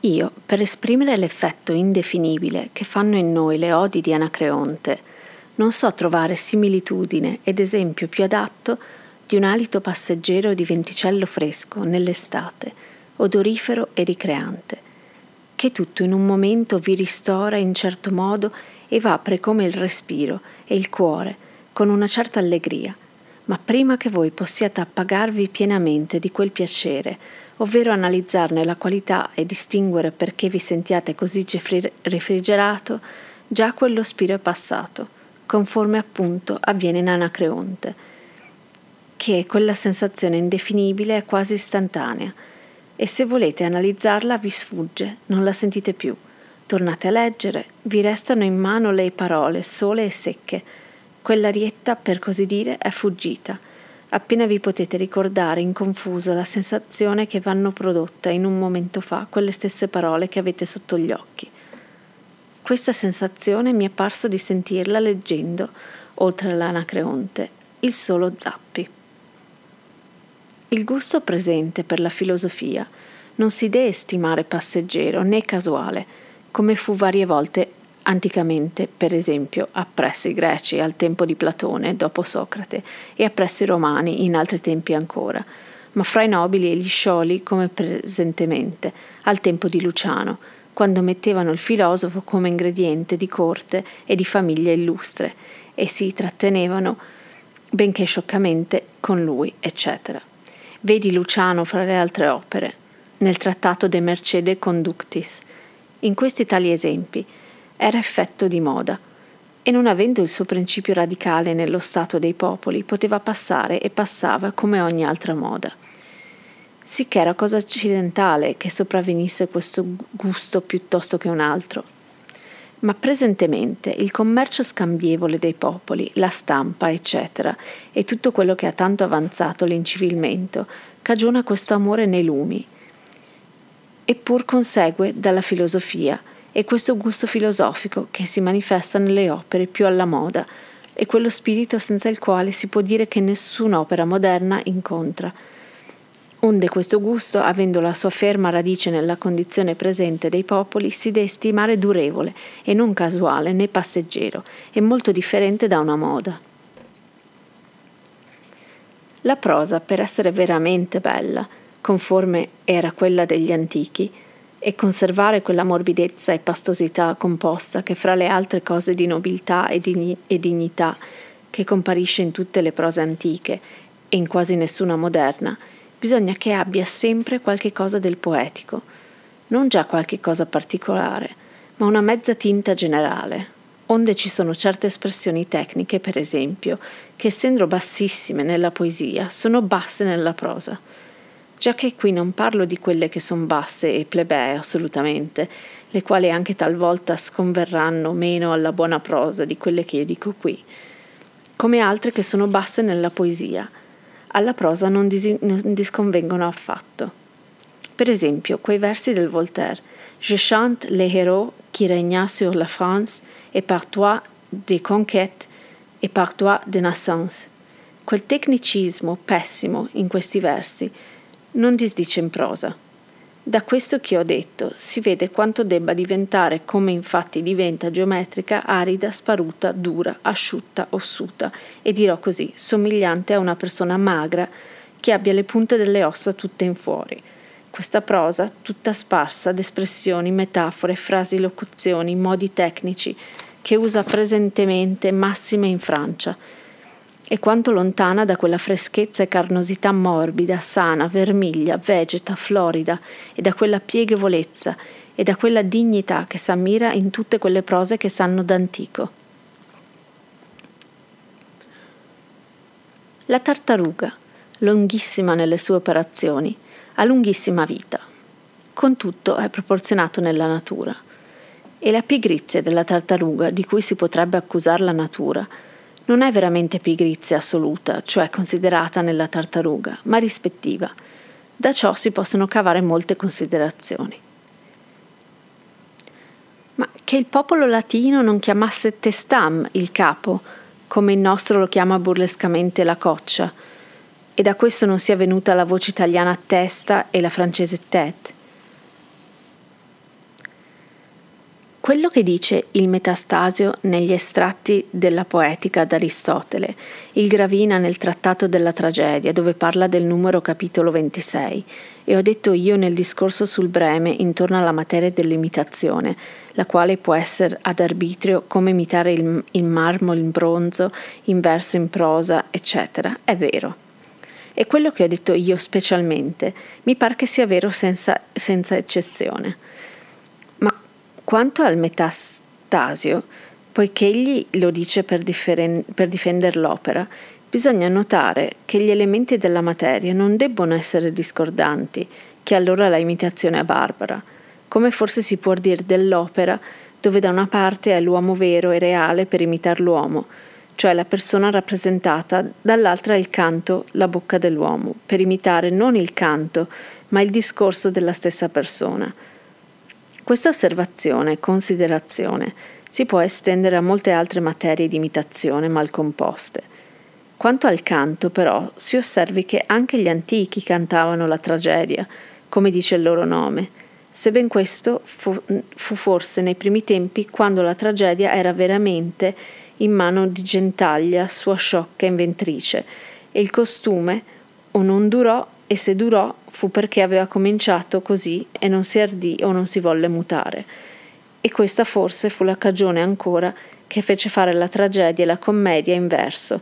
Io, per esprimere l'effetto indefinibile che fanno in noi le odi di Anacreonte, non so trovare similitudine ed esempio più adatto di un alito passeggero di venticello fresco nell'estate, odorifero e ricreante, che tutto in un momento vi ristora in certo modo e vapre come il respiro e il cuore, con una certa allegria, ma prima che voi possiate appagarvi pienamente di quel piacere, ovvero analizzarne la qualità e distinguere perché vi sentiate così refrigerato, già quello spiro è passato, conforme appunto avviene in Anacreonte, che quella sensazione indefinibile è quasi istantanea, e se volete analizzarla vi sfugge, non la sentite più. Tornate a leggere, vi restano in mano le parole sole e secche. Quell'arietta, per così dire, è fuggita appena vi potete ricordare in confuso la sensazione che vanno prodotta in un momento fa quelle stesse parole che avete sotto gli occhi. Questa sensazione mi è parso di sentirla leggendo, oltre all'anacreonte, il solo Zappi. Il gusto presente per la filosofia non si deve stimare passeggero né casuale, come fu varie volte anticamente, per esempio, appresso i greci al tempo di Platone, dopo Socrate, e appresso i romani in altri tempi ancora, ma fra i nobili e gli scioli come presentemente, al tempo di Luciano, quando mettevano il filosofo come ingrediente di corte e di famiglia illustre e si trattenevano, benché scioccamente, con lui, eccetera. Vedi Luciano fra le altre opere, nel trattato De Mercede Conductis. In questi tali esempi, era effetto di moda e non avendo il suo principio radicale nello stato dei popoli, poteva passare e passava come ogni altra moda. Sicché era cosa accidentale che sopravvenisse questo gusto piuttosto che un altro. Ma presentemente il commercio scambievole dei popoli, la stampa, eccetera, e tutto quello che ha tanto avanzato l'incivilmento, cagiona questo amore nei lumi, eppur consegue dalla filosofia, e questo gusto filosofico che si manifesta nelle opere più alla moda e quello spirito senza il quale si può dire che nessun'opera moderna incontra. Onde questo gusto, avendo la sua ferma radice nella condizione presente dei popoli, si deve stimare durevole e non casuale né passeggero, e molto differente da una moda. La prosa, per essere veramente bella, conforme era quella degli antichi, e conservare quella morbidezza e pastosità composta che fra le altre cose di nobiltà e, digni- e dignità che comparisce in tutte le prose antiche e in quasi nessuna moderna, bisogna che abbia sempre qualche cosa del poetico, non già qualche cosa particolare, ma una mezza tinta generale, onde ci sono certe espressioni tecniche, per esempio, che essendo bassissime nella poesia, sono basse nella prosa già che qui non parlo di quelle che sono basse e plebee assolutamente, le quali anche talvolta sconverranno meno alla buona prosa di quelle che io dico qui, come altre che sono basse nella poesia, alla prosa non, dis- non disconvengono affatto. Per esempio, quei versi del Voltaire Je chante les héros qui régnent sur la France et par toi des conquêtes et par toi des naissances. Quel tecnicismo pessimo in questi versi non disdice in prosa. Da questo che ho detto si vede quanto debba diventare, come infatti diventa geometrica, arida, sparuta, dura, asciutta, ossuta e dirò così, somigliante a una persona magra che abbia le punte delle ossa tutte in fuori. Questa prosa, tutta sparsa d'espressioni, metafore, frasi, locuzioni, modi tecnici, che usa presentemente massime in Francia, e quanto lontana da quella freschezza e carnosità morbida, sana, vermiglia, vegeta, florida, e da quella pieghevolezza e da quella dignità che s'ammira in tutte quelle prose che sanno d'antico. La tartaruga, lunghissima nelle sue operazioni, ha lunghissima vita. Con tutto è proporzionato nella natura. E la pigrizia della tartaruga, di cui si potrebbe accusare la natura, non è veramente pigrizia assoluta, cioè considerata nella tartaruga, ma rispettiva. Da ciò si possono cavare molte considerazioni. Ma che il popolo latino non chiamasse testam il capo, come il nostro lo chiama burlescamente la coccia, e da questo non sia venuta la voce italiana testa e la francese tête. Quello che dice il metastasio negli estratti della poetica d'Aristotele, il Gravina nel trattato della tragedia, dove parla del numero capitolo 26, e ho detto io nel discorso sul breme intorno alla materia dell'imitazione, la quale può essere ad arbitrio come imitare il, il marmo in bronzo, in verso, in prosa, eccetera, è vero. E quello che ho detto io specialmente mi pare che sia vero senza, senza eccezione. Quanto al metastasio, poiché egli lo dice per, differen- per difendere l'opera, bisogna notare che gli elementi della materia non debbono essere discordanti, che allora la imitazione è barbara, come forse si può dire dell'opera, dove da una parte è l'uomo vero e reale per imitare l'uomo, cioè la persona rappresentata, dall'altra il canto, la bocca dell'uomo, per imitare non il canto, ma il discorso della stessa persona. Questa osservazione considerazione si può estendere a molte altre materie di imitazione mal composte. Quanto al canto, però, si osservi che anche gli antichi cantavano la tragedia, come dice il loro nome, sebben questo fu, fu forse nei primi tempi quando la tragedia era veramente in mano di Gentaglia, sua sciocca inventrice, e il costume o non durò e se durò fu perché aveva cominciato così e non si ardì o non si volle mutare. E questa forse fu la cagione ancora che fece fare la tragedia e la commedia in verso,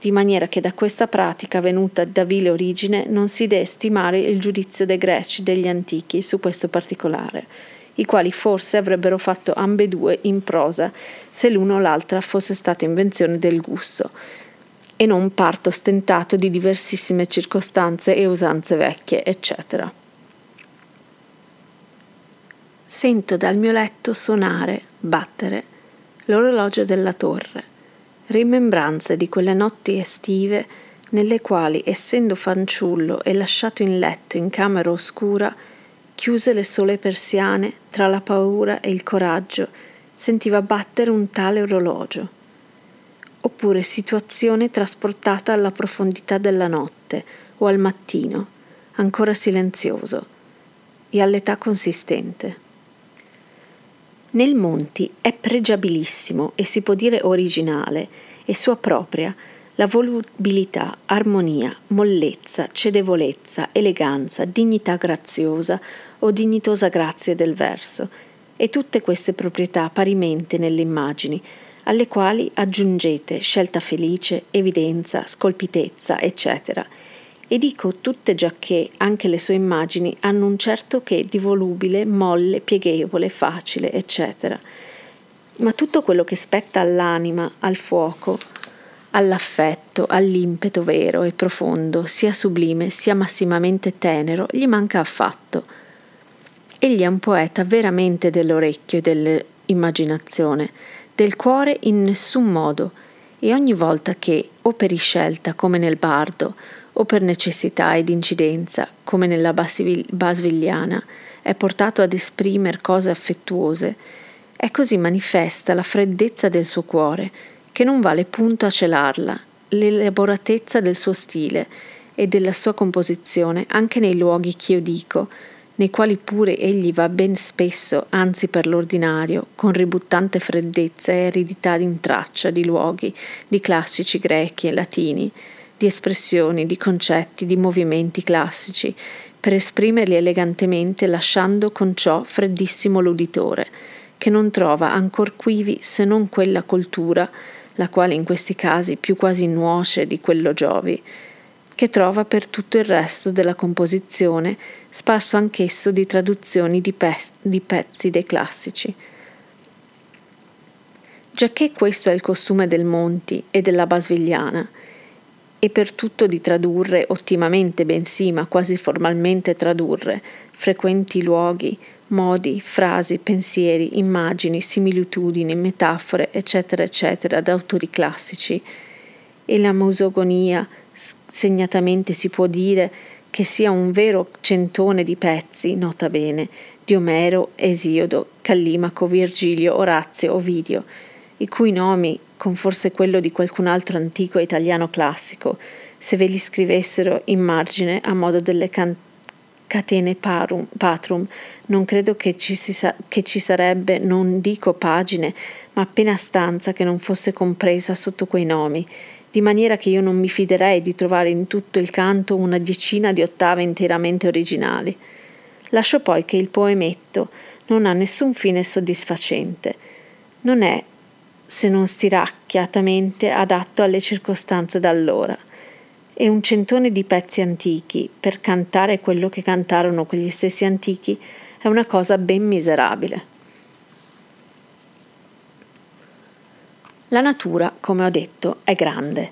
di maniera che da questa pratica venuta da vile origine non si dee stimare il giudizio dei greci degli antichi su questo particolare, i quali forse avrebbero fatto ambedue in prosa se l'uno o l'altra fosse stata invenzione del gusto, e non parto stentato di diversissime circostanze e usanze vecchie, eccetera. Sento dal mio letto suonare, battere, l'orologio della torre, rimembranze di quelle notti estive nelle quali, essendo fanciullo e lasciato in letto in camera oscura, chiuse le sole persiane, tra la paura e il coraggio, sentiva battere un tale orologio oppure situazione trasportata alla profondità della notte o al mattino, ancora silenzioso, e all'età consistente. Nel Monti è pregiabilissimo e si può dire originale e sua propria la volubilità, armonia, mollezza, cedevolezza, eleganza, dignità graziosa o dignitosa grazia del verso, e tutte queste proprietà parimente nelle immagini alle quali aggiungete scelta felice, evidenza, scolpitezza, eccetera. E dico tutte giacché anche le sue immagini hanno un certo che di volubile, molle, pieghevole, facile, eccetera. Ma tutto quello che spetta all'anima, al fuoco, all'affetto, all'impeto vero e profondo, sia sublime sia massimamente tenero, gli manca affatto. Egli è un poeta veramente dell'orecchio e dell'immaginazione, del cuore in nessun modo, e ogni volta che, o per scelta come nel bardo, o per necessità ed incidenza come nella basvigliana, è portato ad esprimere cose affettuose, è così manifesta la freddezza del suo cuore che non vale punto a celarla, l'elaboratezza del suo stile e della sua composizione anche nei luoghi ch'io dico, nei quali pure egli va ben spesso, anzi per l'ordinario, con ributtante freddezza e aridità d'intraccia di luoghi, di classici grechi e latini, di espressioni, di concetti, di movimenti classici, per esprimerli elegantemente lasciando con ciò freddissimo l'uditore, che non trova ancor quivi se non quella coltura, la quale in questi casi più quasi nuoce di quello giovi, che trova per tutto il resto della composizione, sparso anch'esso di traduzioni di, pe- di pezzi dei classici. Giacché questo è il costume del Monti e della Basvigliana, e per tutto di tradurre ottimamente bensì, ma quasi formalmente tradurre, frequenti luoghi, modi, frasi, pensieri, immagini, similitudini, metafore, eccetera, eccetera, da autori classici, e la musogonia, segnatamente si può dire che sia un vero centone di pezzi, nota bene, di Omero, Esiodo, Callimaco, Virgilio, Orazio, Ovidio, i cui nomi, con forse quello di qualcun altro antico italiano classico, se ve li scrivessero in margine a modo delle can- catene parum, patrum, non credo che ci, sa- che ci sarebbe, non dico pagine, ma appena stanza che non fosse compresa sotto quei nomi, di maniera che io non mi fiderei di trovare in tutto il canto una decina di ottave interamente originali. Lascio poi che il poemetto non ha nessun fine soddisfacente. Non è, se non stiracchiatamente, adatto alle circostanze d'allora e un centone di pezzi antichi per cantare quello che cantarono quegli stessi antichi è una cosa ben miserabile. La natura, come ho detto, è grande.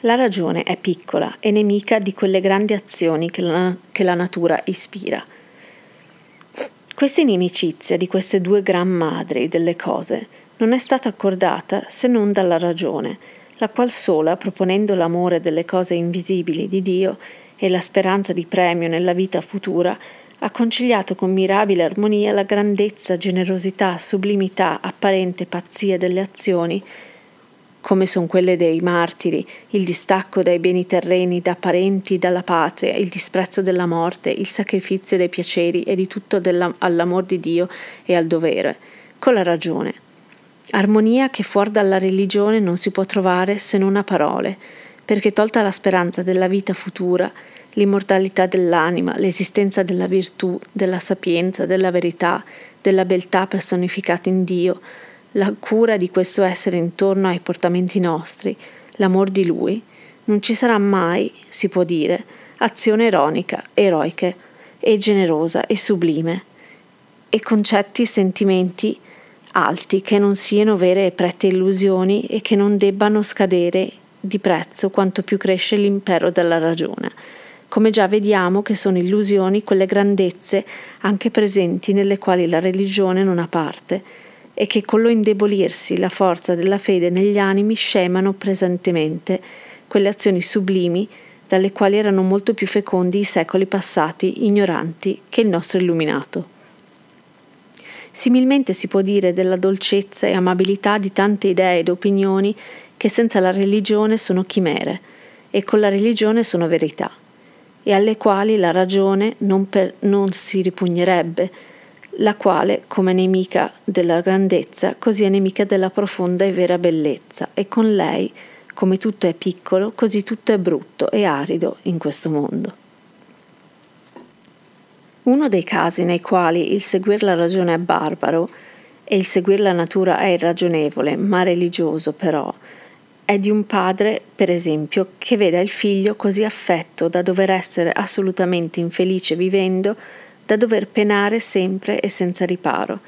La ragione è piccola e nemica di quelle grandi azioni che la, che la natura ispira. Questa inimicizia di queste due gran madri delle cose non è stata accordata se non dalla ragione, la qual sola, proponendo l'amore delle cose invisibili di Dio e la speranza di premio nella vita futura, ha conciliato con mirabile armonia la grandezza, generosità, sublimità, apparente pazzia delle azioni, come sono quelle dei martiri, il distacco dai beni terreni, da parenti, dalla patria, il disprezzo della morte, il sacrificio dei piaceri e di tutto all'amor di Dio e al dovere, con la ragione. Armonia che fuori dalla religione non si può trovare se non a parole, perché tolta la speranza della vita futura, l'immortalità dell'anima, l'esistenza della virtù, della sapienza, della verità, della beltà personificata in Dio, la cura di questo essere intorno ai portamenti nostri, l'amor di Lui, non ci sarà mai, si può dire, azione ironica, eroica e generosa e sublime, e concetti, sentimenti, alti, che non siano vere e prette illusioni e che non debbano scadere di prezzo quanto più cresce l'impero della ragione. Come già vediamo che sono illusioni quelle grandezze anche presenti nelle quali la religione non ha parte e che con lo indebolirsi la forza della fede negli animi scemano presentemente quelle azioni sublimi dalle quali erano molto più fecondi i secoli passati ignoranti che il nostro illuminato. Similmente si può dire della dolcezza e amabilità di tante idee ed opinioni che senza la religione sono chimere e con la religione sono verità, e alle quali la ragione non, per, non si ripugnerebbe, la quale, come nemica della grandezza, così è nemica della profonda e vera bellezza, e con lei, come tutto è piccolo, così tutto è brutto e arido in questo mondo. Uno dei casi nei quali il seguir la ragione è barbaro e il seguir la natura è irragionevole, ma religioso però, è di un padre, per esempio, che veda il figlio così affetto da dover essere assolutamente infelice vivendo, da dover penare sempre e senza riparo,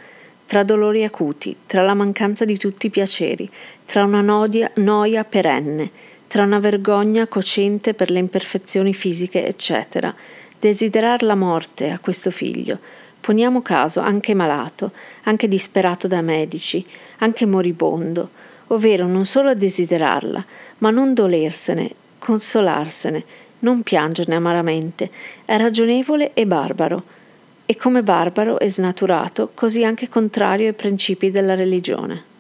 tra dolori acuti, tra la mancanza di tutti i piaceri, tra una noia, noia perenne, tra una vergogna cocente per le imperfezioni fisiche, eccetera, desiderar la morte a questo figlio, poniamo caso anche malato, anche disperato da medici, anche moribondo, ovvero non solo desiderarla, ma non dolersene, consolarsene, non piangerne amaramente, è ragionevole e barbaro, e come barbaro e snaturato, così anche contrario ai principi della religione.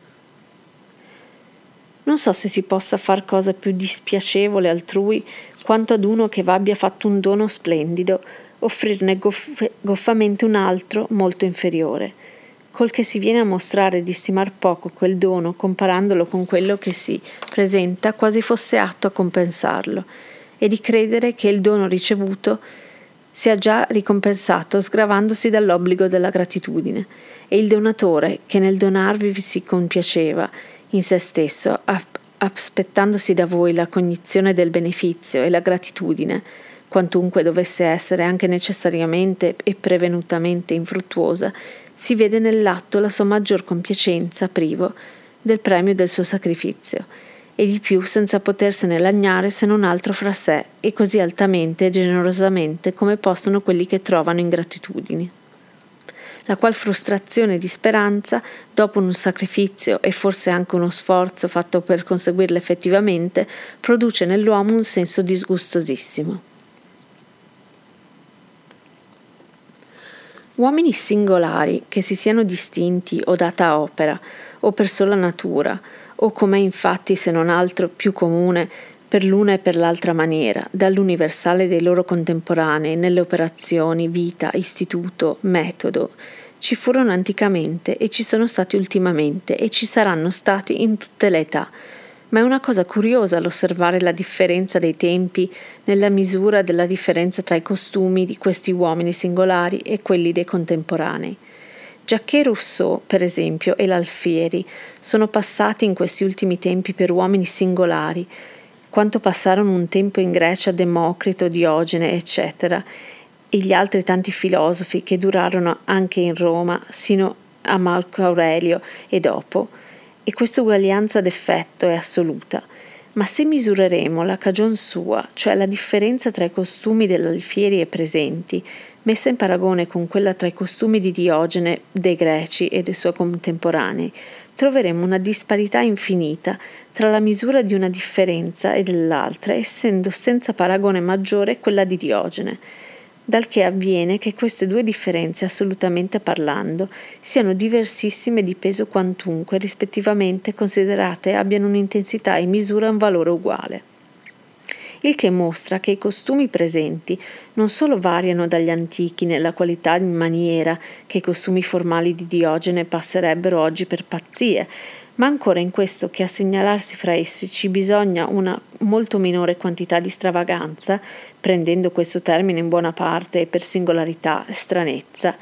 Non so se si possa far cosa più dispiacevole altrui quanto ad uno che v'abbia fatto un dono splendido, offrirne goff- goffamente un altro molto inferiore, col che si viene a mostrare di stimar poco quel dono comparandolo con quello che si presenta quasi fosse atto a compensarlo, e di credere che il dono ricevuto sia già ricompensato sgravandosi dall'obbligo della gratitudine, e il donatore, che nel donarvi si compiaceva, in se stesso, aspettandosi da voi la cognizione del beneficio e la gratitudine, quantunque dovesse essere anche necessariamente e prevenutamente infruttuosa, si vede nell'atto la sua maggior compiacenza privo del premio del suo sacrificio, e di più senza potersene lagnare se non altro fra sé e così altamente e generosamente come possono quelli che trovano ingratitudini la qual frustrazione di speranza, dopo un sacrificio e forse anche uno sforzo fatto per conseguirla effettivamente, produce nell'uomo un senso disgustosissimo. Uomini singolari che si siano distinti o data opera, o per sola natura, o com'è infatti se non altro più comune, per l'una e per l'altra maniera, dall'universale dei loro contemporanei nelle operazioni, vita, istituto, metodo, ci furono anticamente e ci sono stati ultimamente e ci saranno stati in tutte le età. Ma è una cosa curiosa l'osservare la differenza dei tempi nella misura della differenza tra i costumi di questi uomini singolari e quelli dei contemporanei. Giacché Rousseau, per esempio, e l'Alfieri sono passati in questi ultimi tempi per uomini singolari, quanto passarono un tempo in Grecia Democrito, Diogene, eccetera, e gli altri tanti filosofi che durarono anche in Roma sino a Marco Aurelio e dopo, e questa uguaglianza d'effetto è assoluta. Ma se misureremo la cagion sua, cioè la differenza tra i costumi dell'Alfieri e presenti, messa in paragone con quella tra i costumi di Diogene, dei greci e dei suoi contemporanei, troveremo una disparità infinita tra la misura di una differenza e dell'altra, essendo senza paragone maggiore quella di Diogene dal che avviene che queste due differenze, assolutamente parlando, siano diversissime di peso quantunque, rispettivamente considerate abbiano un'intensità e misura un valore uguale. Il che mostra che i costumi presenti non solo variano dagli antichi nella qualità in maniera che i costumi formali di Diogene passerebbero oggi per pazzie, ma ancora in questo che a segnalarsi fra essi ci bisogna una molto minore quantità di stravaganza, prendendo questo termine in buona parte per singolarità e stranezza,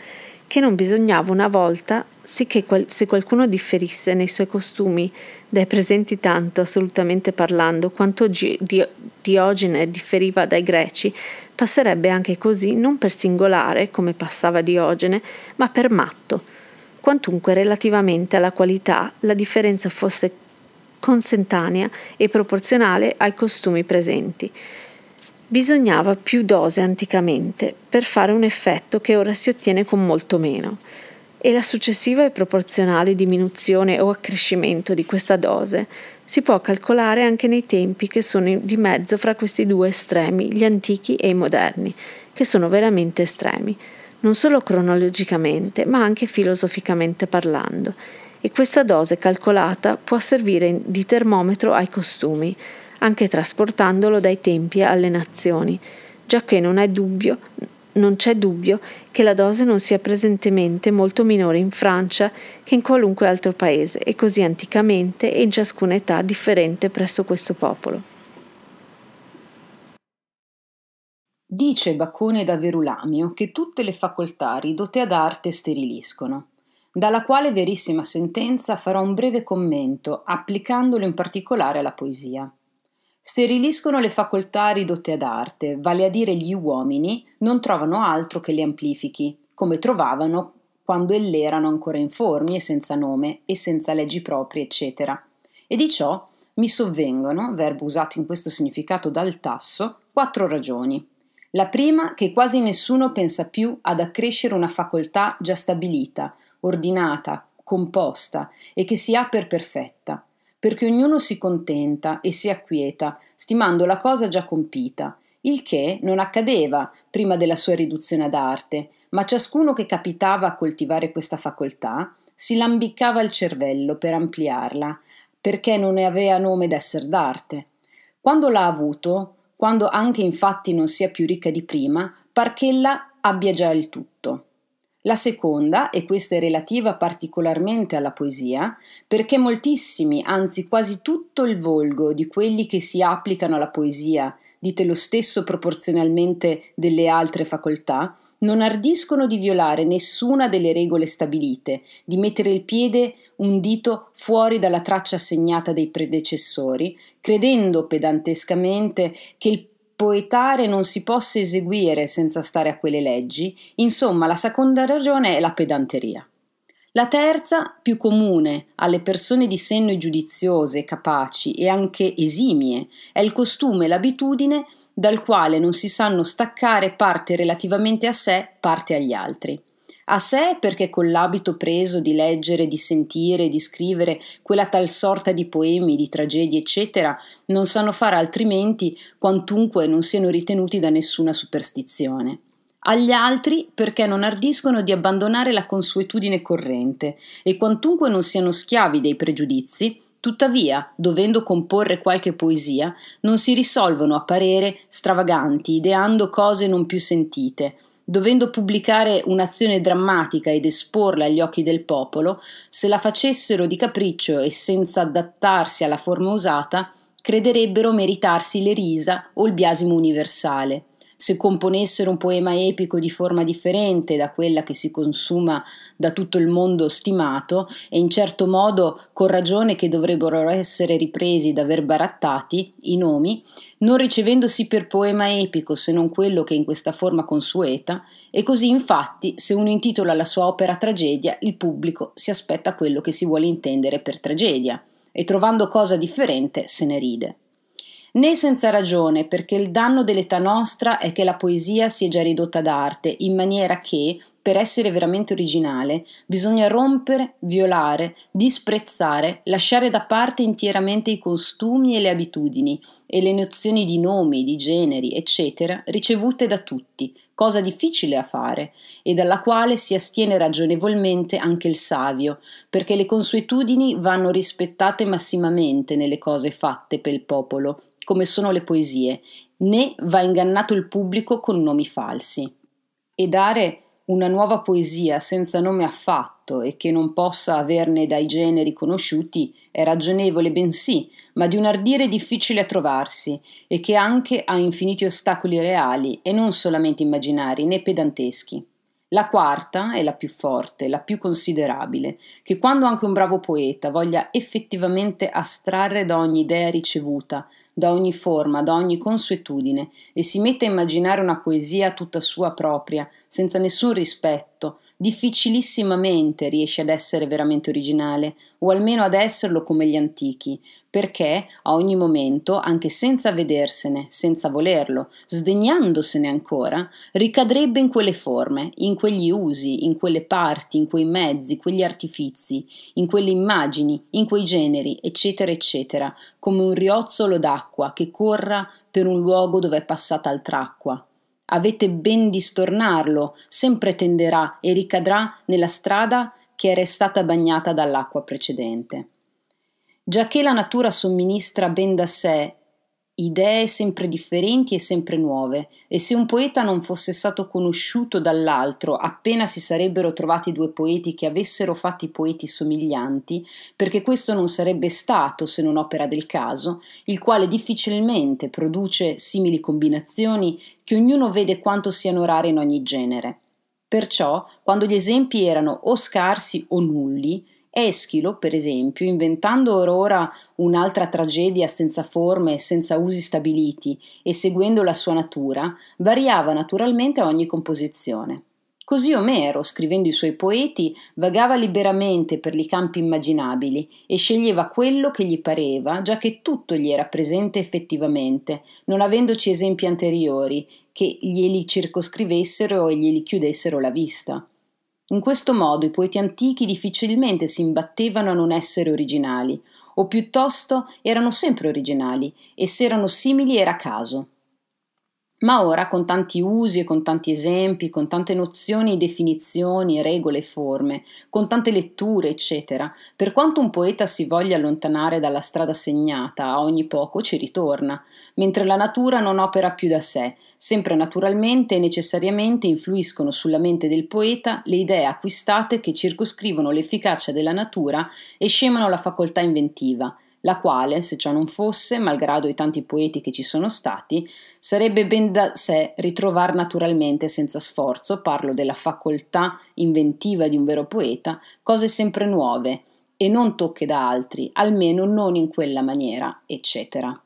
che non bisognava una volta, sì che qual- se qualcuno differisse nei suoi costumi dai presenti tanto, assolutamente parlando, quanto G- Di- Diogene differiva dai greci, passerebbe anche così non per singolare, come passava Diogene, ma per matto, quantunque relativamente alla qualità la differenza fosse consentanea e proporzionale ai costumi presenti. Bisognava più dose anticamente per fare un effetto che ora si ottiene con molto meno e la successiva e proporzionale diminuzione o accrescimento di questa dose si può calcolare anche nei tempi che sono di mezzo fra questi due estremi, gli antichi e i moderni, che sono veramente estremi, non solo cronologicamente, ma anche filosoficamente parlando, e questa dose calcolata può servire di termometro ai costumi, anche trasportandolo dai tempi alle nazioni, giacché non, è dubbio, non c'è dubbio che la dose non sia presentemente molto minore in Francia che in qualunque altro paese e così anticamente e in ciascuna età differente presso questo popolo. Dice Baccone da Verulamio che tutte le facoltà ridotte ad arte steriliscono, dalla quale verissima sentenza farò un breve commento, applicandolo in particolare alla poesia. Steriliscono le facoltà ridotte ad arte, vale a dire gli uomini non trovano altro che le amplifichi, come trovavano quando elle erano ancora informi e senza nome e senza leggi proprie, eccetera. E di ciò mi sovvengono, verbo usato in questo significato dal tasso, quattro ragioni. La prima, che quasi nessuno pensa più ad accrescere una facoltà già stabilita, ordinata, composta e che si ha per perfetta perché ognuno si contenta e si acquieta, stimando la cosa già compita, il che non accadeva prima della sua riduzione ad arte, ma ciascuno che capitava a coltivare questa facoltà si lambiccava il cervello per ampliarla, perché non ne avea nome d'esser d'arte. Quando l'ha avuto, quando anche infatti non sia più ricca di prima, par ch'ella abbia già il tutto. La seconda, e questa è relativa particolarmente alla poesia, perché moltissimi, anzi quasi tutto il volgo di quelli che si applicano alla poesia, dite lo stesso proporzionalmente delle altre facoltà, non ardiscono di violare nessuna delle regole stabilite, di mettere il piede un dito fuori dalla traccia segnata dei predecessori, credendo pedantescamente che il poetare non si possa eseguire senza stare a quelle leggi, insomma la seconda ragione è la pedanteria. La terza, più comune alle persone di senno giudiziose, capaci e anche esimie, è il costume e l'abitudine dal quale non si sanno staccare parte relativamente a sé, parte agli altri. A sé perché con l'abito preso di leggere, di sentire, di scrivere quella tal sorta di poemi, di tragedie, eccetera, non sanno fare altrimenti quantunque non siano ritenuti da nessuna superstizione. Agli altri perché non ardiscono di abbandonare la consuetudine corrente e quantunque non siano schiavi dei pregiudizi, Tuttavia, dovendo comporre qualche poesia, non si risolvono a parere stravaganti, ideando cose non più sentite. Dovendo pubblicare un'azione drammatica ed esporla agli occhi del popolo, se la facessero di capriccio e senza adattarsi alla forma usata, crederebbero meritarsi le risa o il biasimo universale se componessero un poema epico di forma differente da quella che si consuma da tutto il mondo stimato, e in certo modo con ragione che dovrebbero essere ripresi da aver barattati i nomi, non ricevendosi per poema epico se non quello che in questa forma consueta, e così infatti se uno intitola la sua opera tragedia, il pubblico si aspetta quello che si vuole intendere per tragedia, e trovando cosa differente se ne ride né senza ragione, perché il danno dell'età nostra è che la poesia si è già ridotta d'arte, in maniera che, per essere veramente originale, bisogna rompere, violare, disprezzare, lasciare da parte intieramente i costumi e le abitudini e le nozioni di nomi, di generi, eccetera, ricevute da tutti, cosa difficile a fare, e dalla quale si astiene ragionevolmente anche il savio, perché le consuetudini vanno rispettate massimamente nelle cose fatte per il popolo, come sono le poesie, né va ingannato il pubblico con nomi falsi. E dare una nuova poesia senza nome affatto e che non possa averne dai generi conosciuti è ragionevole bensì, ma di un ardire difficile a trovarsi e che anche ha infiniti ostacoli reali e non solamente immaginari né pedanteschi. La quarta è la più forte, la più considerabile, che quando anche un bravo poeta voglia effettivamente astrarre da ogni idea ricevuta, da ogni forma, da ogni consuetudine, e si mette a immaginare una poesia tutta sua propria, senza nessun rispetto, difficilissimamente riesce ad essere veramente originale, o almeno ad esserlo come gli antichi, perché a ogni momento, anche senza vedersene, senza volerlo, sdegnandosene ancora, ricadrebbe in quelle forme, in quegli usi, in quelle parti, in quei mezzi, quegli artifizi, in quelle immagini, in quei generi, eccetera, eccetera, come un riozzolo d'acqua che corra per un luogo dove è passata altr'acqua avete ben di stornarlo, sempre tenderà e ricadrà nella strada che è restata bagnata dall'acqua precedente. Giacché la natura somministra ben da sé idee sempre differenti e sempre nuove, e se un poeta non fosse stato conosciuto dall'altro, appena si sarebbero trovati due poeti che avessero fatti poeti somiglianti, perché questo non sarebbe stato se non opera del caso, il quale difficilmente produce simili combinazioni che ognuno vede quanto siano rare in ogni genere. Perciò, quando gli esempi erano o scarsi o nulli, Eschilo, per esempio, inventando or ora un'altra tragedia senza forme e senza usi stabiliti e seguendo la sua natura, variava naturalmente ogni composizione. Così Omero, scrivendo i suoi poeti, vagava liberamente per i campi immaginabili e sceglieva quello che gli pareva, già che tutto gli era presente effettivamente, non avendoci esempi anteriori che glieli circoscrivessero e glieli chiudessero la vista. In questo modo i poeti antichi difficilmente si imbattevano a non essere originali, o piuttosto erano sempre originali, e se erano simili era caso. Ma ora, con tanti usi e con tanti esempi, con tante nozioni, definizioni, regole e forme, con tante letture, eccetera, per quanto un poeta si voglia allontanare dalla strada segnata, a ogni poco ci ritorna, mentre la natura non opera più da sé, sempre naturalmente e necessariamente influiscono sulla mente del poeta le idee acquistate che circoscrivono l'efficacia della natura e scemano la facoltà inventiva, la quale, se ciò non fosse, malgrado i tanti poeti che ci sono stati, sarebbe ben da sé ritrovar naturalmente senza sforzo, parlo della facoltà inventiva di un vero poeta, cose sempre nuove e non tocche da altri, almeno non in quella maniera, eccetera.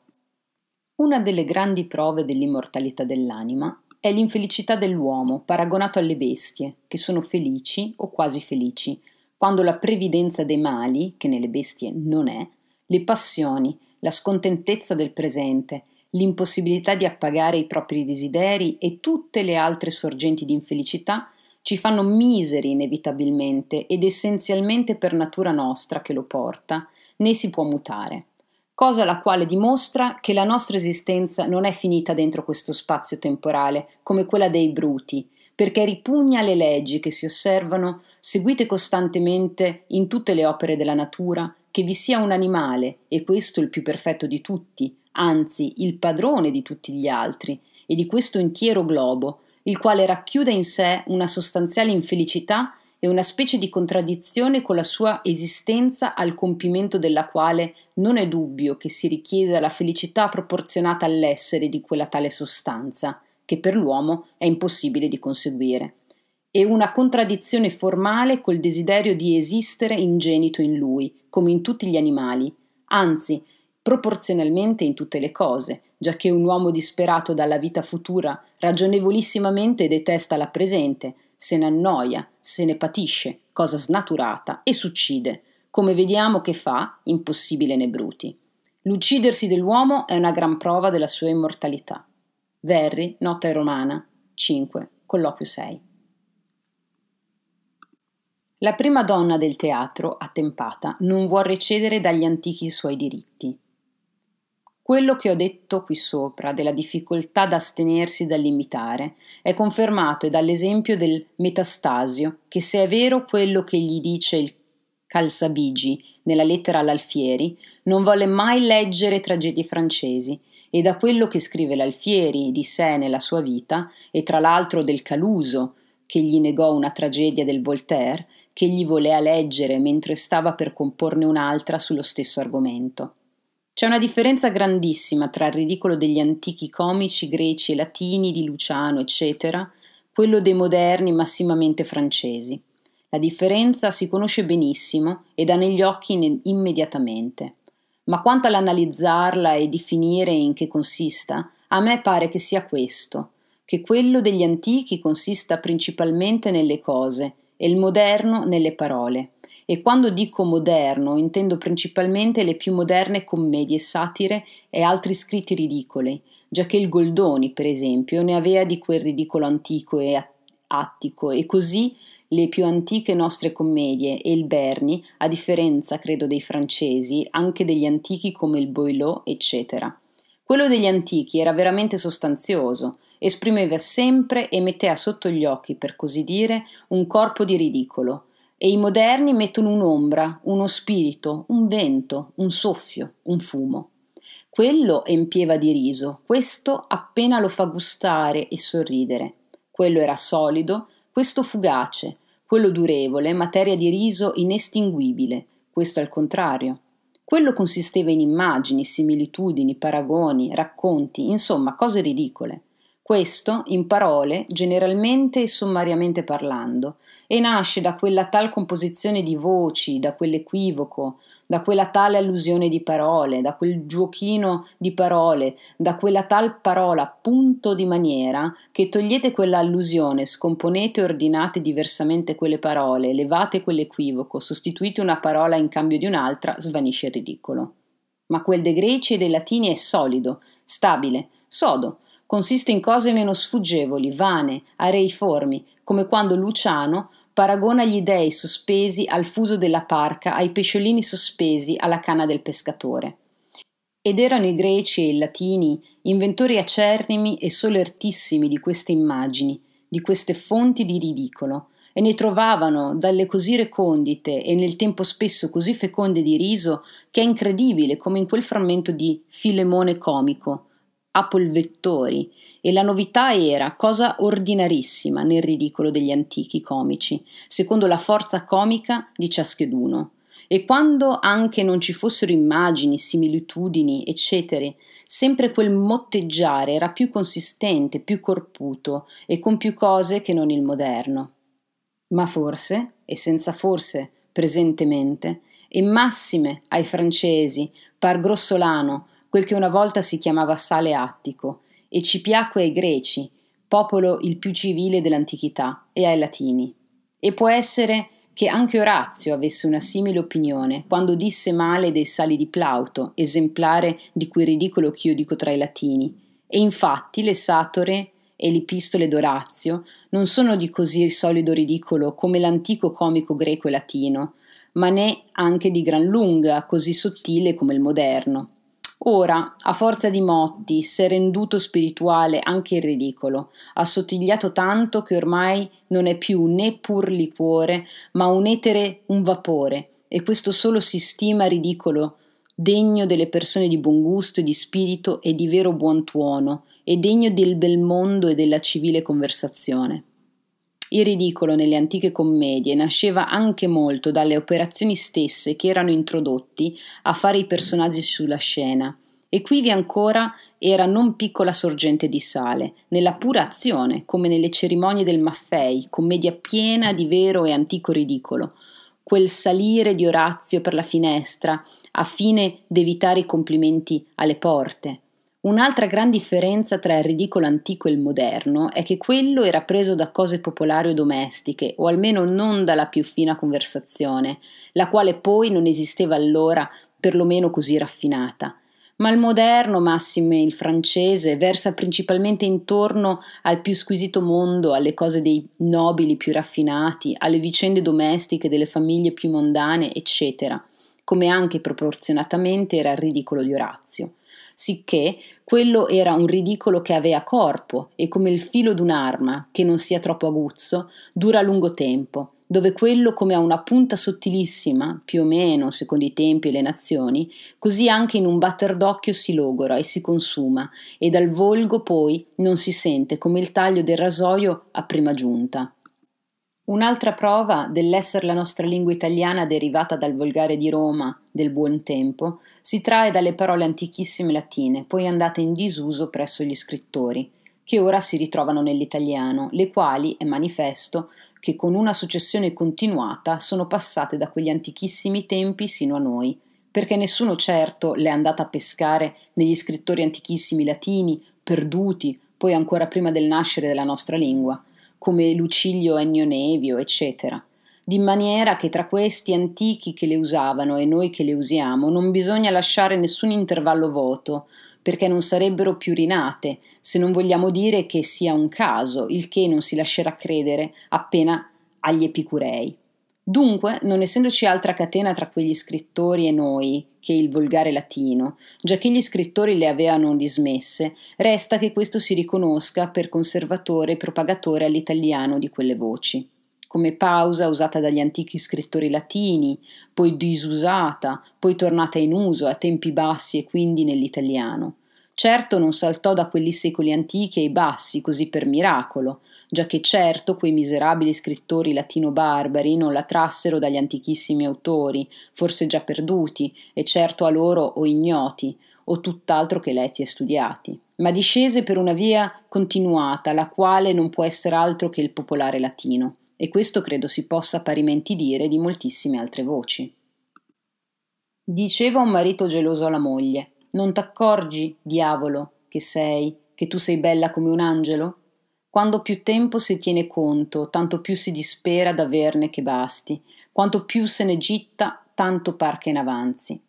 Una delle grandi prove dell'immortalità dell'anima è l'infelicità dell'uomo paragonato alle bestie, che sono felici o quasi felici, quando la previdenza dei mali, che nelle bestie non è, le passioni, la scontentezza del presente, l'impossibilità di appagare i propri desideri e tutte le altre sorgenti di infelicità ci fanno miseri inevitabilmente ed essenzialmente per natura nostra che lo porta, né si può mutare. Cosa la quale dimostra che la nostra esistenza non è finita dentro questo spazio temporale come quella dei bruti, perché ripugna le leggi che si osservano, seguite costantemente in tutte le opere della natura, che vi sia un animale, e questo il più perfetto di tutti, anzi il padrone di tutti gli altri, e di questo intero globo, il quale racchiude in sé una sostanziale infelicità e una specie di contraddizione con la sua esistenza al compimento della quale non è dubbio che si richieda la felicità proporzionata all'essere di quella tale sostanza, che per l'uomo è impossibile di conseguire, e una contraddizione formale col desiderio di esistere ingenito in lui, come in tutti gli animali, anzi, proporzionalmente in tutte le cose, giacché un uomo disperato dalla vita futura ragionevolissimamente detesta la presente, se ne annoia, se ne patisce, cosa snaturata, e s'uccide, come vediamo che fa, impossibile né bruti. L'uccidersi dell'uomo è una gran prova della sua immortalità. Verri, Nota Romana, 5, colloquio 6. La prima donna del teatro, attempata, non vuol recedere dagli antichi suoi diritti. Quello che ho detto qui sopra della difficoltà d'astenersi dall'imitare è confermato dall'esempio del metastasio, che se è vero quello che gli dice il Calzabigi nella lettera all'Alfieri, non volle mai leggere tragedie francesi, e da quello che scrive l'Alfieri di sé nella sua vita, e tra l'altro del Caluso, che gli negò una tragedia del Voltaire, che gli volea leggere mentre stava per comporne un'altra sullo stesso argomento. C'è una differenza grandissima tra il ridicolo degli antichi comici greci e latini di Luciano, eccetera, quello dei moderni massimamente francesi. La differenza si conosce benissimo e dà negli occhi immediatamente. Ma quanto all'analizzarla e definire in che consista, a me pare che sia questo, che quello degli antichi consista principalmente nelle cose e il moderno nelle parole e quando dico moderno intendo principalmente le più moderne commedie satire e altri scritti ridicoli, giacché il Goldoni, per esempio, ne aveva di quel ridicolo antico e attico, e così le più antiche nostre commedie e il Berni, a differenza, credo, dei francesi, anche degli antichi come il Boileau, eccetera. Quello degli antichi era veramente sostanzioso, esprimeva sempre e metteva sotto gli occhi, per così dire, un corpo di ridicolo, e i moderni mettono un'ombra, uno spirito, un vento, un soffio, un fumo. Quello empieva di riso, questo appena lo fa gustare e sorridere. Quello era solido, questo fugace, quello durevole, materia di riso inestinguibile, questo al contrario. Quello consisteva in immagini, similitudini, paragoni, racconti, insomma cose ridicole. Questo in parole, generalmente e sommariamente parlando, e nasce da quella tal composizione di voci, da quell'equivoco, da quella tale allusione di parole, da quel giochino di parole, da quella tal parola punto di maniera che togliete quella allusione, scomponete e ordinate diversamente quelle parole, levate quell'equivoco, sostituite una parola in cambio di un'altra, svanisce il ridicolo. Ma quel dei greci e dei latini è solido, stabile, sodo, consiste in cose meno sfuggevoli, vane, areiformi, come quando Luciano paragona gli dei sospesi al fuso della parca ai pesciolini sospesi alla canna del pescatore. Ed erano i greci e i latini inventori acerrimi e solertissimi di queste immagini, di queste fonti di ridicolo, e ne trovavano dalle così recondite e nel tempo spesso così feconde di riso che è incredibile come in quel frammento di Filemone comico, apolvettori, e la novità era cosa ordinarissima nel ridicolo degli antichi comici, secondo la forza comica di ciascheduno. E quando anche non ci fossero immagini, similitudini, eccetera, sempre quel motteggiare era più consistente, più corputo e con più cose che non il moderno. Ma forse, e senza forse presentemente, e massime ai francesi, par grossolano, quel che una volta si chiamava sale attico, e ci piacque ai greci, popolo il più civile dell'antichità, e ai latini. E può essere che anche Orazio avesse una simile opinione quando disse male dei sali di Plauto, esemplare di quel ridicolo che io dico tra i latini. E infatti le satore e le epistole d'Orazio non sono di così solido ridicolo come l'antico comico greco e latino, ma né anche di gran lunga così sottile come il moderno. Ora, a forza di motti, s'è renduto spirituale anche il ridicolo, assottigliato tanto che ormai non è più né pur liquore, ma un etere, un vapore, e questo solo si stima ridicolo, degno delle persone di buon gusto e di spirito e di vero buon tuono, e degno del bel mondo e della civile conversazione. Il ridicolo nelle antiche commedie nasceva anche molto dalle operazioni stesse che erano introdotti a fare i personaggi sulla scena, e qui vi ancora era non piccola sorgente di sale, nella pura azione, come nelle cerimonie del Maffei, commedia piena di vero e antico ridicolo, quel salire di Orazio per la finestra, a fine d'evitare i complimenti alle porte, Un'altra gran differenza tra il ridicolo antico e il moderno è che quello era preso da cose popolari o domestiche, o almeno non dalla più fina conversazione, la quale poi non esisteva allora perlomeno così raffinata. Ma il moderno, massime il francese, versa principalmente intorno al più squisito mondo, alle cose dei nobili più raffinati, alle vicende domestiche delle famiglie più mondane, eccetera, come anche proporzionatamente era il ridicolo di Orazio sicché quello era un ridicolo che avea corpo e come il filo d'un'arma, che non sia troppo aguzzo, dura a lungo tempo, dove quello come ha una punta sottilissima, più o meno secondo i tempi e le nazioni, così anche in un batter d'occhio si logora e si consuma, e dal volgo poi non si sente come il taglio del rasoio a prima giunta. Un'altra prova dell'essere la nostra lingua italiana derivata dal volgare di Roma del buon tempo si trae dalle parole antichissime latine, poi andate in disuso presso gli scrittori, che ora si ritrovano nell'italiano, le quali, è manifesto, che con una successione continuata sono passate da quegli antichissimi tempi sino a noi, perché nessuno certo le è andato a pescare negli scrittori antichissimi latini, perduti, poi ancora prima del nascere della nostra lingua, come Lucilio Ennio Nevio, eccetera, di maniera che tra questi antichi che le usavano e noi che le usiamo non bisogna lasciare nessun intervallo vuoto, perché non sarebbero più rinate, se non vogliamo dire che sia un caso, il che non si lascerà credere appena agli epicurei. Dunque, non essendoci altra catena tra quegli scrittori e noi che il volgare latino, già che gli scrittori le avevano dismesse, resta che questo si riconosca per conservatore e propagatore all'italiano di quelle voci come pausa usata dagli antichi scrittori latini, poi disusata, poi tornata in uso a tempi bassi e quindi nell'italiano. Certo non saltò da quelli secoli antichi ai bassi così per miracolo, già che certo quei miserabili scrittori latino-barbari non la trassero dagli antichissimi autori, forse già perduti, e certo a loro o ignoti, o tutt'altro che letti e studiati, ma discese per una via continuata, la quale non può essere altro che il popolare latino, e questo credo si possa parimenti dire di moltissime altre voci. Diceva un marito geloso alla moglie non t'accorgi, diavolo, che sei, che tu sei bella come un angelo? Quando più tempo si tiene conto, tanto più si dispera d'averne che basti, quanto più se ne gitta, tanto par che in avanzi.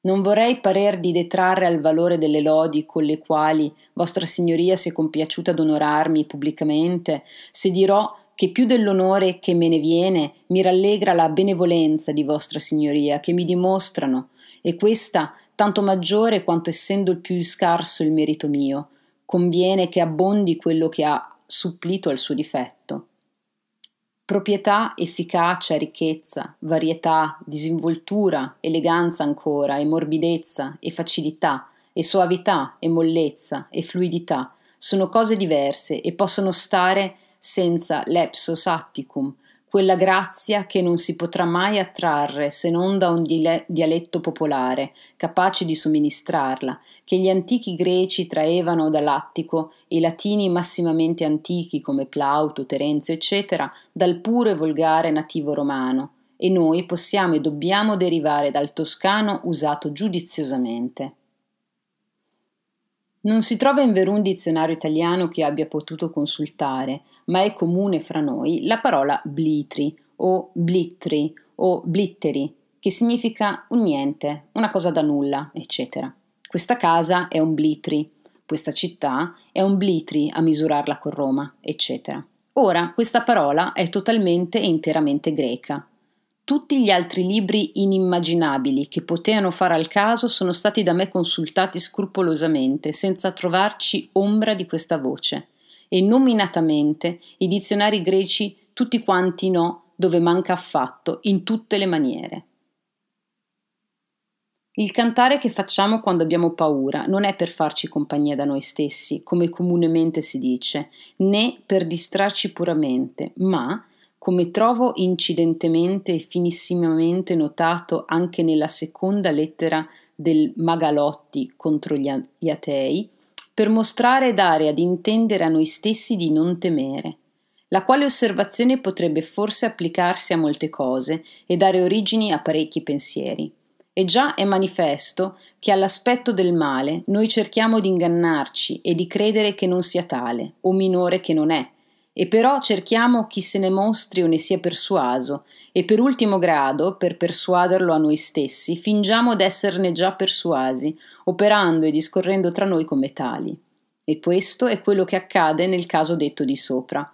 Non vorrei parer di detrarre al valore delle lodi con le quali vostra signoria si è compiaciuta d'onorarmi pubblicamente, se dirò che più dell'onore che me ne viene mi rallegra la benevolenza di vostra signoria che mi dimostrano, e questa tanto maggiore quanto essendo il più scarso il merito mio, conviene che abbondi quello che ha supplito al suo difetto. Proprietà, efficacia, ricchezza, varietà, disinvoltura, eleganza ancora, e morbidezza, e facilità, e soavità, e mollezza, e fluidità, sono cose diverse e possono stare senza l'epsos atticum, quella grazia che non si potrà mai attrarre se non da un dialetto popolare, capace di somministrarla, che gli antichi greci traevano dall'Attico e i latini massimamente antichi come Plauto, Terenzio, eccetera, dal puro e volgare nativo romano, e noi possiamo e dobbiamo derivare dal toscano usato giudiziosamente. Non si trova in verun dizionario italiano che abbia potuto consultare, ma è comune fra noi la parola blitri o blittri o blitteri, che significa un niente, una cosa da nulla, eccetera. Questa casa è un blitri, questa città è un blitri a misurarla con Roma, eccetera. Ora, questa parola è totalmente e interamente greca, tutti gli altri libri inimmaginabili che potevano fare al caso sono stati da me consultati scrupolosamente, senza trovarci ombra di questa voce, e nominatamente i dizionari greci tutti quanti no, dove manca affatto, in tutte le maniere. Il cantare che facciamo quando abbiamo paura non è per farci compagnia da noi stessi, come comunemente si dice, né per distrarci puramente, ma, come trovo incidentemente e finissimamente notato anche nella seconda lettera del Magalotti contro gli atei, per mostrare e dare ad intendere a noi stessi di non temere la quale osservazione potrebbe forse applicarsi a molte cose e dare origini a parecchi pensieri. E già è manifesto che all'aspetto del male noi cerchiamo di ingannarci e di credere che non sia tale, o minore che non è, e però cerchiamo chi se ne mostri o ne sia persuaso, e per ultimo grado, per persuaderlo a noi stessi, fingiamo d'esserne già persuasi, operando e discorrendo tra noi come tali. E questo è quello che accade nel caso detto di sopra.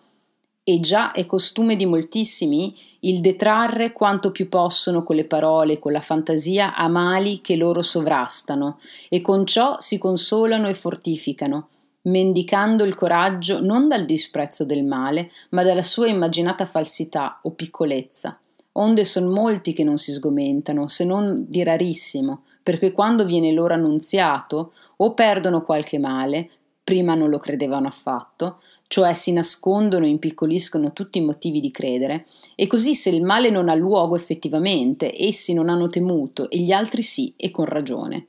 E già è costume di moltissimi il detrarre quanto più possono con le parole e con la fantasia a mali che loro sovrastano, e con ciò si consolano e fortificano, mendicando il coraggio non dal disprezzo del male, ma dalla sua immaginata falsità o piccolezza. Onde son molti che non si sgomentano, se non di rarissimo, perché quando viene loro annunziato, o perdono qualche male, prima non lo credevano affatto, cioè si nascondono e impiccoliscono tutti i motivi di credere, e così se il male non ha luogo effettivamente, essi non hanno temuto e gli altri sì, e con ragione.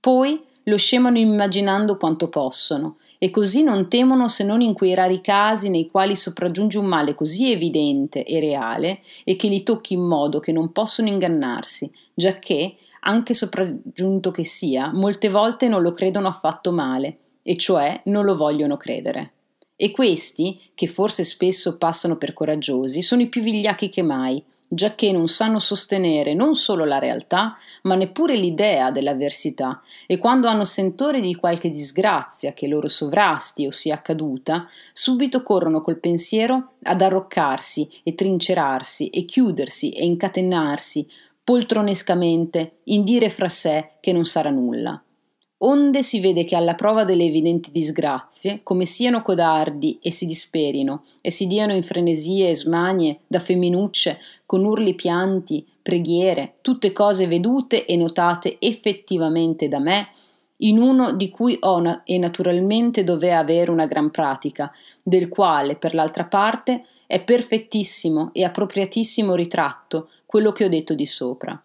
Poi lo scemano immaginando quanto possono, e così non temono se non in quei rari casi nei quali sopraggiunge un male così evidente e reale e che li tocchi in modo che non possono ingannarsi, giacché, anche sopraggiunto che sia, molte volte non lo credono affatto male, e cioè non lo vogliono credere. E questi, che forse spesso passano per coraggiosi, sono i più vigliacchi che mai, giacché non sanno sostenere non solo la realtà, ma neppure l'idea dell'avversità, e quando hanno sentore di qualche disgrazia che loro sovrasti o sia accaduta, subito corrono col pensiero ad arroccarsi e trincerarsi e chiudersi e incatenarsi poltronescamente in dire fra sé che non sarà nulla. Onde si vede che alla prova delle evidenti disgrazie, come siano codardi e si disperino, e si diano in frenesie e smanie da femminucce, con urli pianti, preghiere, tutte cose vedute e notate effettivamente da me, in uno di cui ho na- e naturalmente dovea avere una gran pratica, del quale, per l'altra parte, è perfettissimo e appropriatissimo ritratto quello che ho detto di sopra.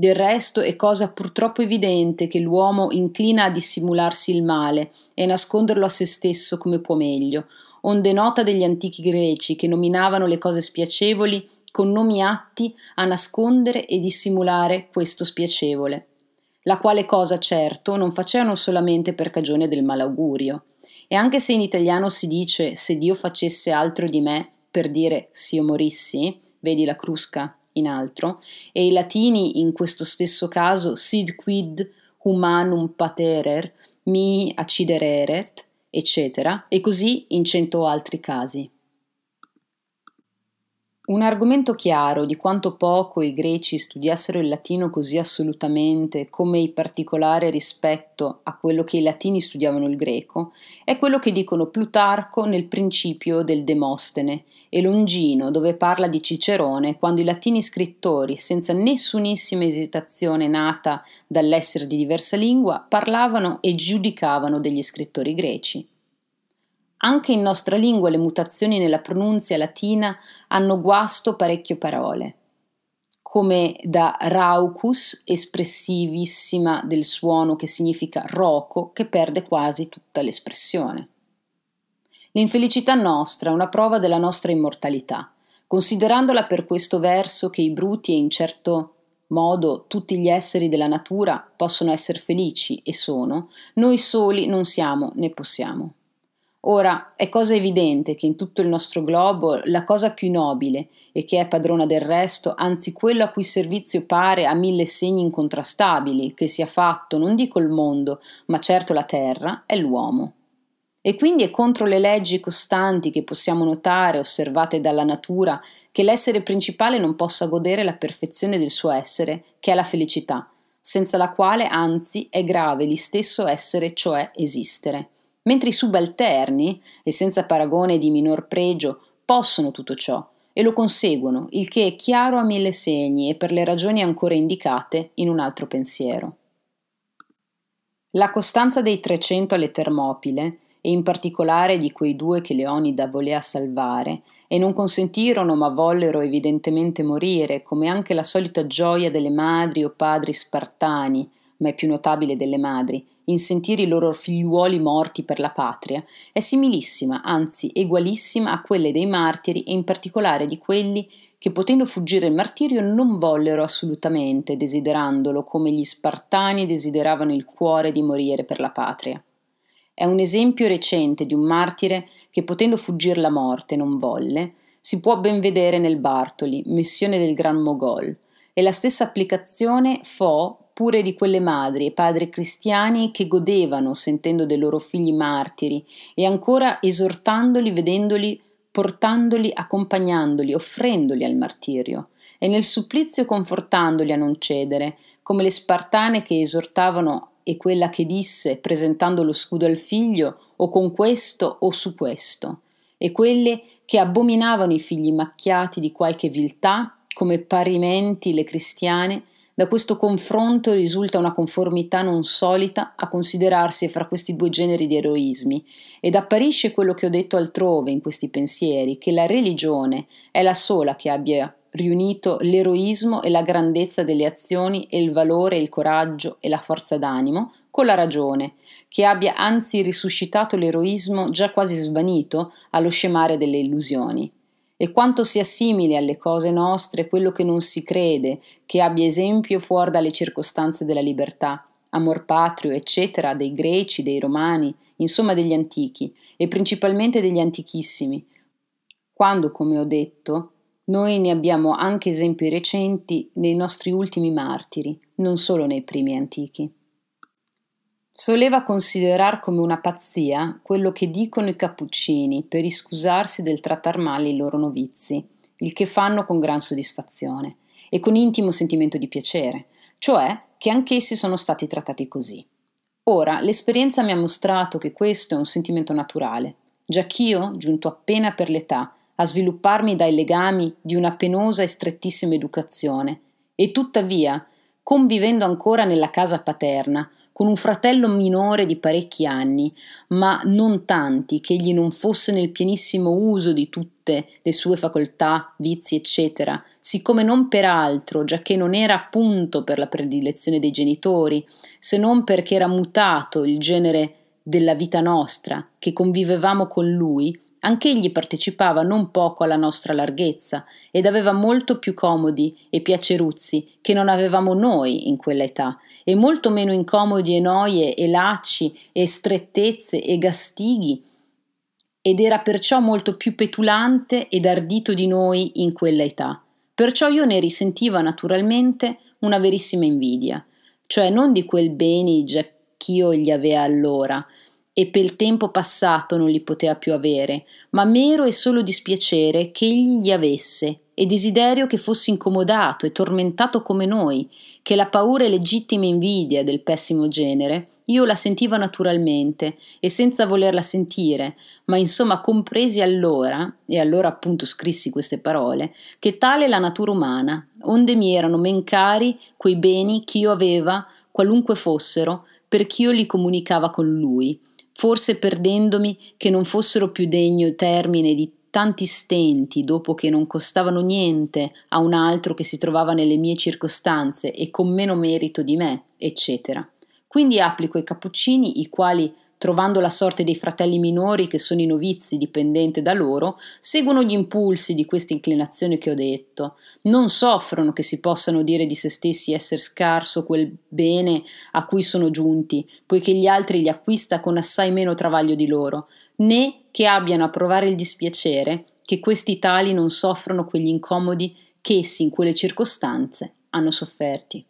Del resto è cosa purtroppo evidente che l'uomo inclina a dissimularsi il male e nasconderlo a se stesso come può meglio, onde nota degli antichi greci che nominavano le cose spiacevoli con nomi atti a nascondere e dissimulare questo spiacevole, la quale cosa certo non facevano solamente per cagione del malaugurio. E anche se in italiano si dice se Dio facesse altro di me per dire se io morissi, vedi la crusca in altro, e i latini in questo stesso caso sid quid humanum paterer mi accidereret, eccetera, e così in cento altri casi. Un argomento chiaro di quanto poco i greci studiassero il latino così assolutamente come il particolare rispetto a quello che i latini studiavano il greco è quello che dicono Plutarco nel principio del Demostene e Longino dove parla di Cicerone quando i latini scrittori, senza nessunissima esitazione nata dall'essere di diversa lingua, parlavano e giudicavano degli scrittori greci. Anche in nostra lingua le mutazioni nella pronunzia latina hanno guasto parecchio parole, come da raucus, espressivissima del suono che significa roco, che perde quasi tutta l'espressione. L'infelicità nostra è una prova della nostra immortalità, considerandola per questo verso che i bruti e in certo modo tutti gli esseri della natura possono essere felici e sono, noi soli non siamo né possiamo. Ora, è cosa evidente che in tutto il nostro globo la cosa più nobile e che è padrona del resto, anzi quello a cui servizio pare a mille segni incontrastabili che sia fatto, non dico il mondo, ma certo la terra, è l'uomo. E quindi è contro le leggi costanti che possiamo notare, osservate dalla natura, che l'essere principale non possa godere la perfezione del suo essere, che è la felicità, senza la quale anzi è grave lì stesso essere, cioè esistere mentre i subalterni, e senza paragone di minor pregio, possono tutto ciò, e lo conseguono, il che è chiaro a mille segni e per le ragioni ancora indicate in un altro pensiero. La costanza dei 300 alle Termopile, e in particolare di quei due che Leonida volea salvare, e non consentirono ma vollero evidentemente morire, come anche la solita gioia delle madri o padri spartani, ma è più notabile delle madri, in sentire i loro figliuoli morti per la patria, è similissima, anzi egualissima a quelle dei martiri e in particolare di quelli che potendo fuggire il martirio non vollero assolutamente, desiderandolo come gli spartani desideravano il cuore di morire per la patria. È un esempio recente di un martire che potendo fuggire la morte non volle, si può ben vedere nel Bartoli, missione del Gran Mogol, e la stessa applicazione fo pure di quelle madri e padri cristiani che godevano sentendo dei loro figli martiri e ancora esortandoli, vedendoli, portandoli, accompagnandoli, offrendoli al martirio e nel supplizio confortandoli a non cedere, come le spartane che esortavano e quella che disse presentando lo scudo al figlio o con questo o su questo, e quelle che abominavano i figli macchiati di qualche viltà, come parimenti le cristiane, da questo confronto risulta una conformità non solita a considerarsi fra questi due generi di eroismi, ed apparisce quello che ho detto altrove in questi pensieri, che la religione è la sola che abbia riunito l'eroismo e la grandezza delle azioni e il valore e il coraggio e la forza d'animo con la ragione, che abbia anzi risuscitato l'eroismo già quasi svanito allo scemare delle illusioni e quanto sia simile alle cose nostre quello che non si crede, che abbia esempio fuori dalle circostanze della libertà, amor patrio, eccetera, dei greci, dei romani, insomma degli antichi, e principalmente degli antichissimi, quando, come ho detto, noi ne abbiamo anche esempi recenti nei nostri ultimi martiri, non solo nei primi antichi. Soleva considerar come una pazzia quello che dicono i cappuccini per iscusarsi del trattar male i loro novizi, il che fanno con gran soddisfazione e con intimo sentimento di piacere, cioè che anch'essi sono stati trattati così. Ora, l'esperienza mi ha mostrato che questo è un sentimento naturale, giacch'io, giunto appena per l'età, a svilupparmi dai legami di una penosa e strettissima educazione, e tuttavia, convivendo ancora nella casa paterna, con un fratello minore di parecchi anni, ma non tanti che egli non fosse nel pienissimo uso di tutte le sue facoltà, vizi, eccetera, siccome non per altro, giacché non era appunto per la predilezione dei genitori, se non perché era mutato il genere della vita nostra, che convivevamo con lui, Anch'egli partecipava non poco alla nostra larghezza ed aveva molto più comodi e piaceruzzi che non avevamo noi in quella età, e molto meno incomodi e noie e lacci e strettezze e gastighi, ed era perciò molto più petulante ed ardito di noi in quella età. Perciò io ne risentiva naturalmente una verissima invidia, cioè non di quel bene giacch'io gli avea allora, e pel tempo passato non li poteva più avere, ma mero e solo dispiacere che egli gli avesse, e desiderio che fosse incomodato e tormentato come noi, che la paura e legittima invidia del pessimo genere io la sentivo naturalmente e senza volerla sentire, ma insomma compresi allora, e allora appunto scrissi queste parole, che tale è la natura umana, onde mi erano men cari quei beni ch'io aveva, qualunque fossero, perch'io li comunicava con lui, forse perdendomi che non fossero più degno termine di tanti stenti dopo che non costavano niente a un altro che si trovava nelle mie circostanze e con meno merito di me, eccetera. Quindi applico i cappuccini, i quali trovando la sorte dei fratelli minori che sono i novizi dipendente da loro, seguono gli impulsi di questa inclinazione che ho detto, non soffrono che si possano dire di se stessi essere scarso quel bene a cui sono giunti, poiché gli altri li acquista con assai meno travaglio di loro, né che abbiano a provare il dispiacere che questi tali non soffrono quegli incomodi che essi in quelle circostanze hanno sofferti.